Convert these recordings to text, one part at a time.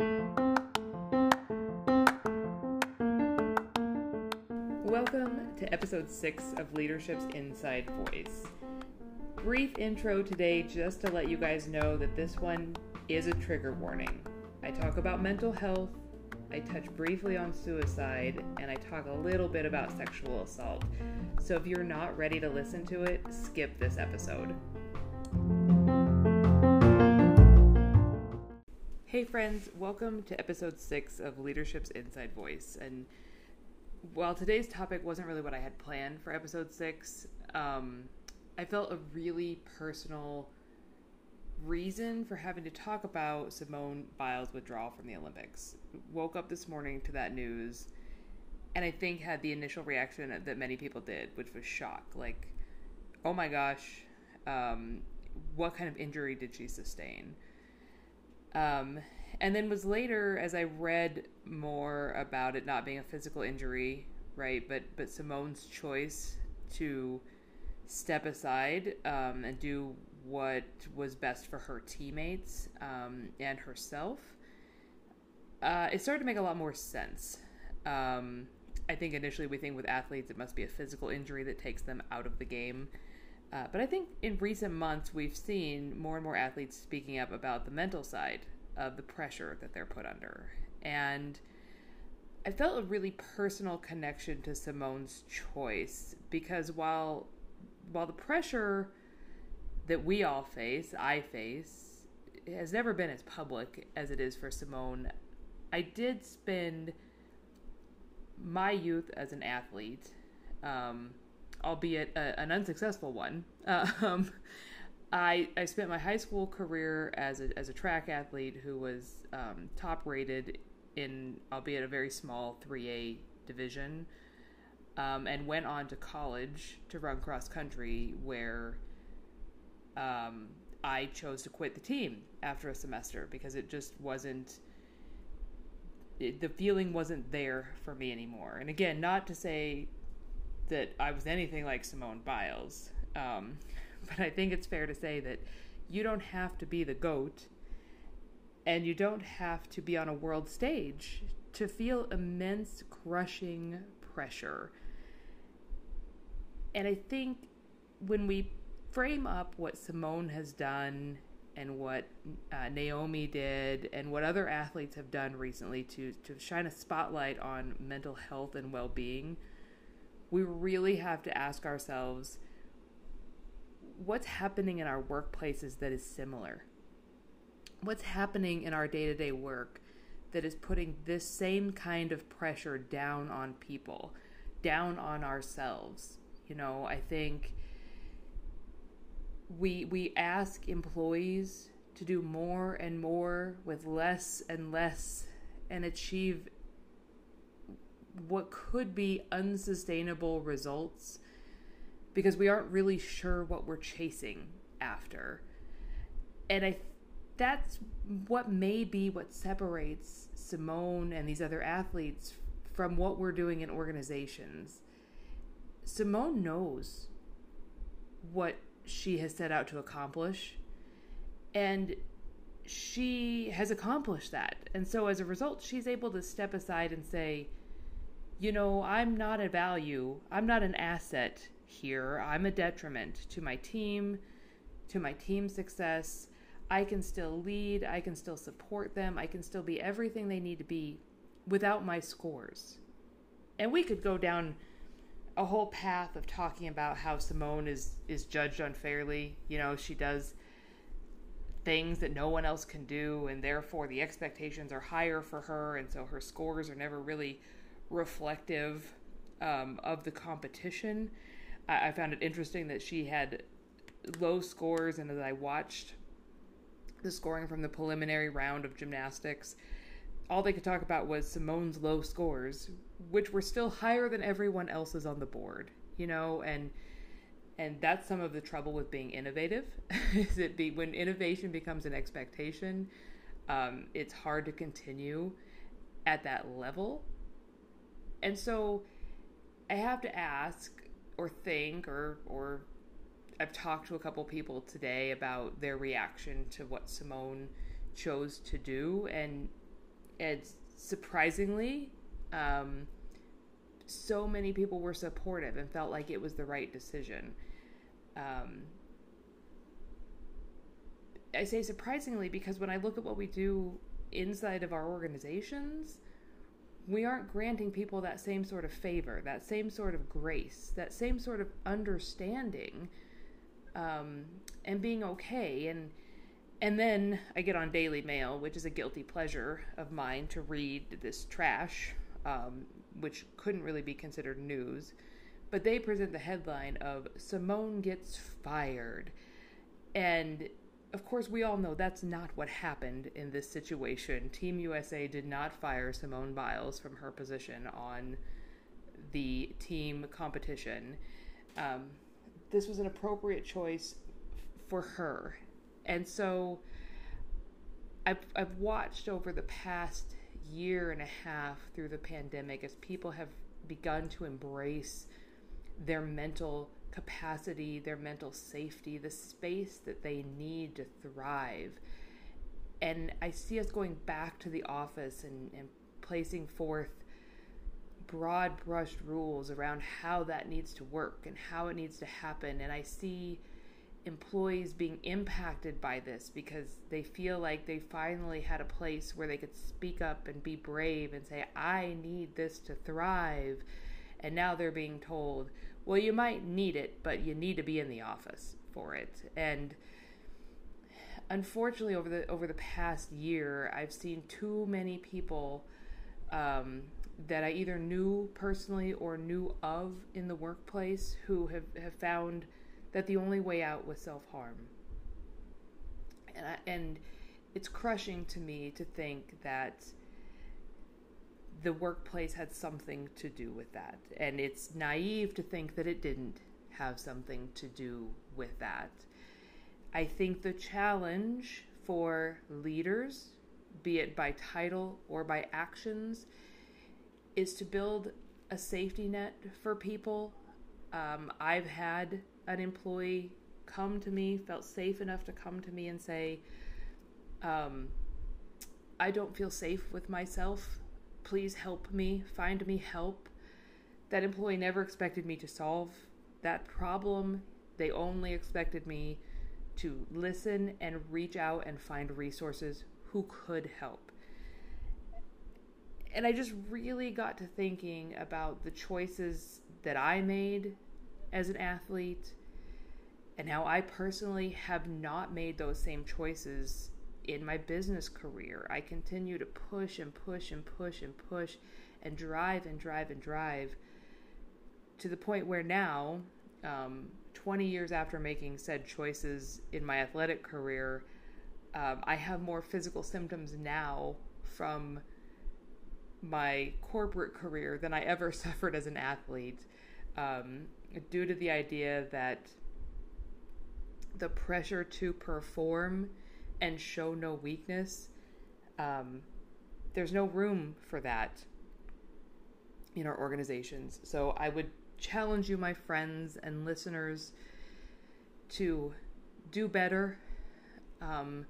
Welcome to episode 6 of Leadership's Inside Voice. Brief intro today just to let you guys know that this one is a trigger warning. I talk about mental health, I touch briefly on suicide, and I talk a little bit about sexual assault. So if you're not ready to listen to it, skip this episode. Hey friends, welcome to episode 6 of Leadership's Inside Voice. And while today's topic wasn't really what I had planned for episode six, um, I felt a really personal reason for having to talk about Simone Biles' withdrawal from the Olympics. Woke up this morning to that news, and I think had the initial reaction that many people did, which was shock. Like, oh my gosh, um, what kind of injury did she sustain? Um, and then was later as I read more about it not being a physical injury, right? But but Simone's choice to step aside um, and do what was best for her teammates um, and herself. Uh, it started to make a lot more sense. Um, I think initially we think with athletes it must be a physical injury that takes them out of the game. Uh, but I think in recent months we've seen more and more athletes speaking up about the mental side of the pressure that they're put under. And I felt a really personal connection to Simone's choice because while while the pressure that we all face, I face, has never been as public as it is for Simone, I did spend my youth as an athlete, um, albeit a, an unsuccessful one. Um, I, I spent my high school career as a, as a track athlete who was um, top rated in, albeit a very small 3A division, um, and went on to college to run cross country, where um, I chose to quit the team after a semester because it just wasn't. The feeling wasn't there for me anymore. And again, not to say that I was anything like Simone Biles. Um, but I think it's fair to say that you don't have to be the GOAT and you don't have to be on a world stage to feel immense crushing pressure. And I think when we frame up what Simone has done and what uh, Naomi did and what other athletes have done recently to, to shine a spotlight on mental health and well being, we really have to ask ourselves what's happening in our workplaces that is similar? What's happening in our day to day work that is putting this same kind of pressure down on people, down on ourselves? You know, I think we we ask employees to do more and more with less and less and achieve what could be unsustainable results because we aren't really sure what we're chasing after. And I that's what may be what separates Simone and these other athletes from what we're doing in organizations. Simone knows what she has set out to accomplish and she has accomplished that. And so as a result, she's able to step aside and say, you know, I'm not a value, I'm not an asset here. I'm a detriment to my team, to my team success. I can still lead, I can still support them, I can still be everything they need to be without my scores. And we could go down a whole path of talking about how Simone is is judged unfairly. You know, she does things that no one else can do and therefore the expectations are higher for her and so her scores are never really reflective um, of the competition I, I found it interesting that she had low scores, and as I watched the scoring from the preliminary round of gymnastics, all they could talk about was Simone's low scores, which were still higher than everyone else's on the board, you know, and and that's some of the trouble with being innovative. is it be when innovation becomes an expectation, um, it's hard to continue at that level. And so I have to ask or think or or I've talked to a couple people today about their reaction to what Simone chose to do and and surprisingly, um, so many people were supportive and felt like it was the right decision. Um, I say surprisingly because when I look at what we do inside of our organizations, we aren't granting people that same sort of favor, that same sort of grace, that same sort of understanding, um, and being okay. And and then I get on Daily Mail, which is a guilty pleasure of mine to read this trash, um, which couldn't really be considered news. But they present the headline of Simone gets fired, and of course, we all know that's not what happened in this situation. Team USA did not fire Simone Biles from her position on the team competition. Um, this was an appropriate choice for her. And so I've, I've watched over the past year and a half through the pandemic as people have begun to embrace their mental capacity, their mental safety, the space that they need to thrive. And I see us going back to the office and, and placing forth broad brushed rules around how that needs to work and how it needs to happen. And I see employees being impacted by this because they feel like they finally had a place where they could speak up and be brave and say, I need this to thrive. And now they're being told, well, you might need it, but you need to be in the office for it. And unfortunately, over the over the past year, I've seen too many people um, that I either knew personally or knew of in the workplace who have, have found that the only way out was self harm. And I, and it's crushing to me to think that the workplace had something to do with that. And it's naive to think that it didn't have something to do with that. I think the challenge for leaders, be it by title or by actions, is to build a safety net for people. Um, I've had an employee come to me, felt safe enough to come to me and say, um, I don't feel safe with myself please help me, find me help. That employee never expected me to solve that problem. They only expected me to listen and reach out and find resources who could help. And I just really got to thinking about the choices that I made as an athlete and how I personally have not made those same choices in my business career. I continue to push and push and push and push and drive and drive and drive to the point where now, um, 20 years after making said choices in my athletic career, um, I have more physical symptoms now from my corporate career than I ever suffered as an athlete um, due to the idea that the pressure to perform and show no weakness, um, there's no room for that in our organizations. So I would challenge you, my friends and listeners, to do better. Um,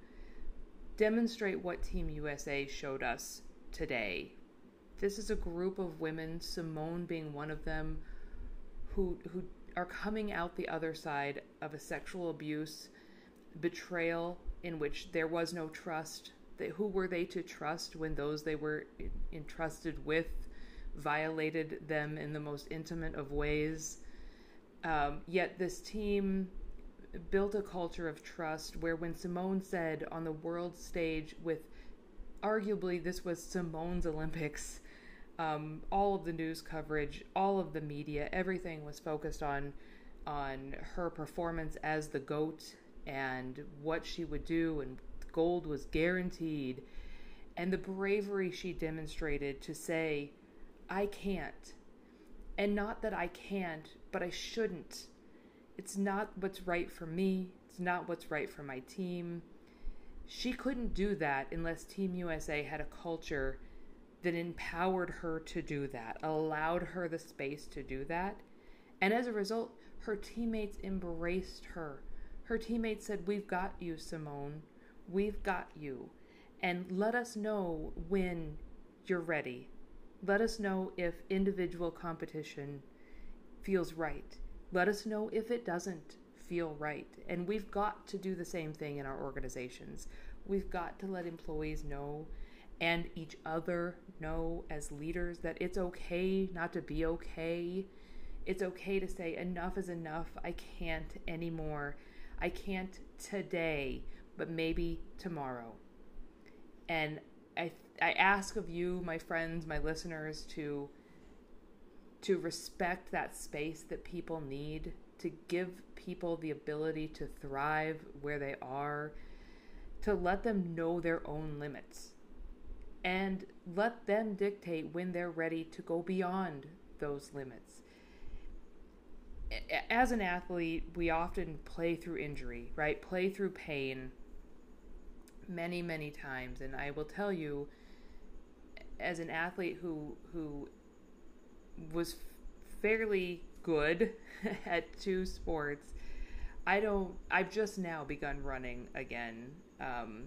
demonstrate what Team USA showed us today. This is a group of women, Simone being one of them, who who are coming out the other side of a sexual abuse, betrayal, in which there was no trust. They, who were they to trust when those they were entrusted with violated them in the most intimate of ways? Um, yet this team built a culture of trust where when Simone said on the world stage with arguably this was Simone's Olympics, um, all of the news coverage, all of the media, everything was focused on on her performance as the goat and what she would do, and gold was guaranteed. And the bravery she demonstrated to say, I can't. And not that I can't, but I shouldn't. It's not what's right for me, it's not what's right for my team. She couldn't do that unless Team USA had a culture that empowered her to do that, allowed her the space to do that. And as a result, her teammates embraced her her teammates said, We've got you, Simone. We've got you. And let us know when you're ready. Let us know if individual competition feels right. Let us know if it doesn't feel right. And we've got to do the same thing in our organizations. We've got to let employees know and each other know as leaders that it's okay not to be okay. It's okay to say, enough is enough. I can't anymore. I can't today, but maybe tomorrow. And I, I ask of you, my friends, my listeners, to to respect that space that people need, to give people the ability to thrive where they are, to let them know their own limits, and let them dictate when they're ready to go beyond those limits. As an athlete, we often play through injury, right? Play through pain many, many times. And I will tell you, as an athlete who who was fairly good at two sports, I don't. I've just now begun running again. Um,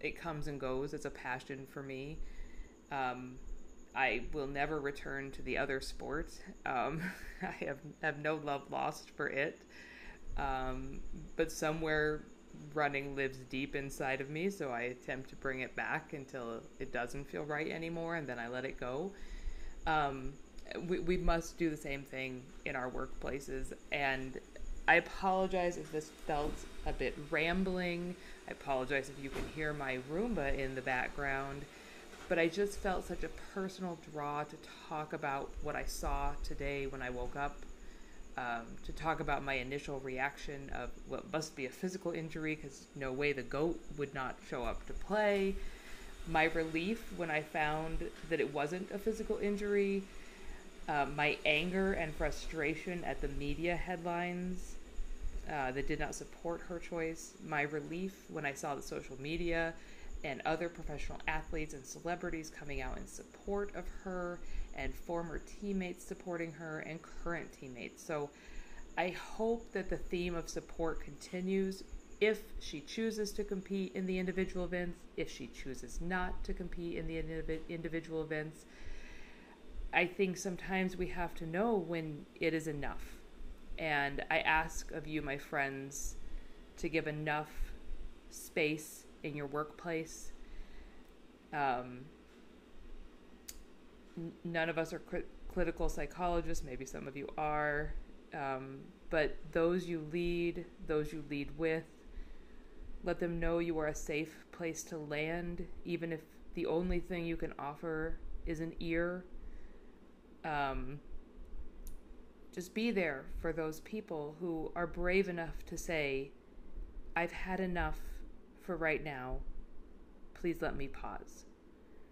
it comes and goes. It's a passion for me. Um, I will never return to the other sport. Um, I have have no love lost for it. Um, but somewhere running lives deep inside of me, so I attempt to bring it back until it doesn't feel right anymore, and then I let it go. Um, we, we must do the same thing in our workplaces, and I apologize if this felt a bit rambling. I apologize if you can hear my Roomba in the background, but I just felt such a personal draw to talk about what I saw today when I woke up um, to talk about my initial reaction of what must be a physical injury because no way the goat would not show up to play. My relief when I found that it wasn't a physical injury. Uh, my anger and frustration at the media headlines uh, that did not support her choice. My relief when I saw the social media and other professional athletes and celebrities coming out in support of her and former teammates supporting her and current teammates. So I hope that the theme of support continues if she chooses to compete in the individual events, if she chooses not to compete in the individual events. I think sometimes we have to know when it is enough. And I ask of you, my friends, to give enough space in your workplace. Um, none of us are clinical psychologists. Maybe some of you are. Um, but those you lead, those you lead with, let them know you are a safe place to land, even if the only thing you can offer is an ear. Um, just be there for those people who are brave enough to say, I've had enough for right now. Please let me pause.